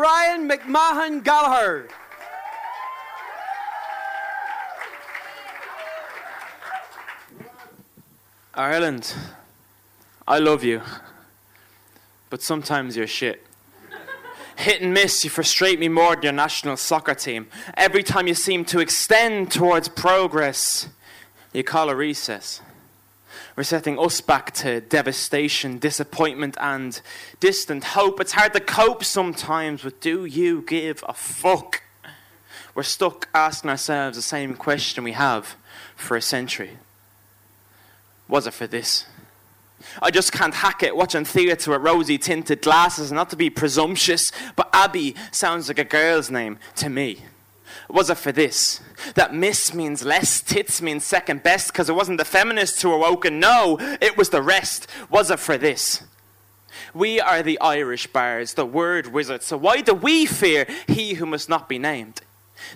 Brian McMahon Gallagher. Uh, Ireland, I love you, but sometimes you're shit. Hit and miss, you frustrate me more than your national soccer team. Every time you seem to extend towards progress, you call a recess. We're setting us back to devastation, disappointment, and distant hope. It's hard to cope sometimes, but do you give a fuck? We're stuck asking ourselves the same question we have for a century. Was it for this? I just can't hack it watching theatre with rosy tinted glasses, not to be presumptuous, but Abby sounds like a girl's name to me. Was it for this? That miss means less, tits means second best, because it wasn't the feminists who were woken. No, it was the rest. Was it for this? We are the Irish bards, the word wizards, so why do we fear he who must not be named?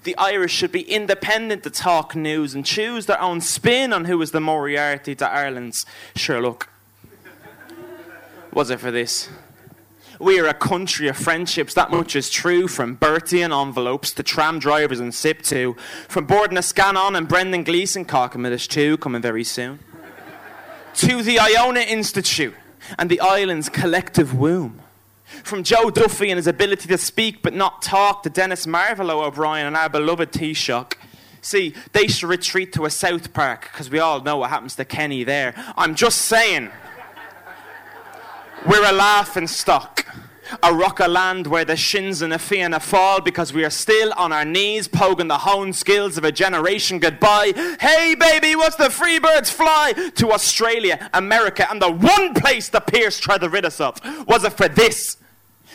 The Irish should be independent to talk news and choose their own spin on who is the Moriarty to Ireland's Sherlock. Was it for this? We are a country of friendships, that much is true. From Bertie and envelopes to tram drivers and SIPTU. From Borden Scanlon and Brendan Gleeson, Carchemidish too, coming very soon. to the Iona Institute and the island's collective womb. From Joe Duffy and his ability to speak but not talk to Denis Marvolo O'Brien and our beloved Taoiseach. See, they should retreat to a South Park because we all know what happens to Kenny there. I'm just saying. We're a laughing stock. A rock of land where the shins and a Fianna Fáil because we are still on our knees poking the honed skills of a generation goodbye. Hey baby, what's the free birds fly? To Australia, America, and the one place the Pearse tried to rid us of. Was it for this?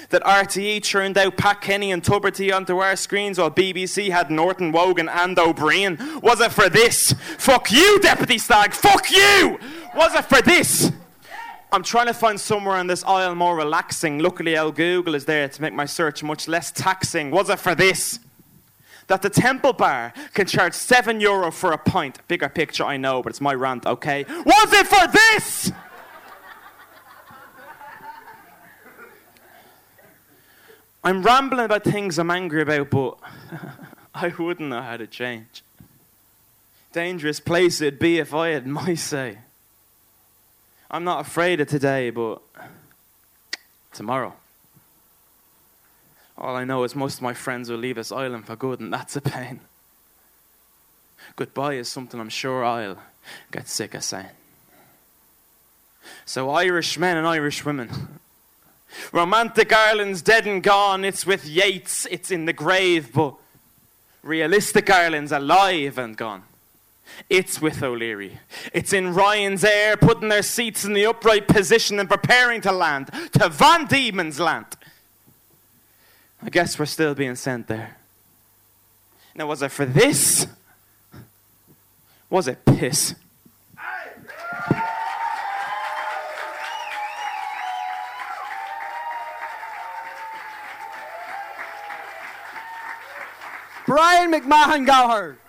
That RTE churned out Pat Kenny and Tubridy onto our screens while BBC had Norton, Wogan, and O'Brien? Was it for this? Fuck you, Deputy Stagg! Fuck you! Was it for this? I'm trying to find somewhere on this aisle more relaxing. Luckily, El Google is there to make my search much less taxing. Was it for this? That the Temple Bar can charge seven euro for a pint. Bigger picture, I know, but it's my rant, okay? Was it for this? I'm rambling about things I'm angry about, but I wouldn't know how to change. Dangerous place it'd be if I had my say. I'm not afraid of today, but tomorrow. All I know is most of my friends will leave this island for good, and that's a pain. Goodbye is something I'm sure I'll get sick of saying. So, Irish men and Irish women. Romantic Ireland's dead and gone. It's with Yeats, it's in the grave, but realistic Ireland's alive and gone. It's with O'Leary. It's in Ryan's Air, putting their seats in the upright position and preparing to land to Van Diemen's land. I guess we're still being sent there. Now, was it for this? Was it piss? Brian McMahon Gallagher.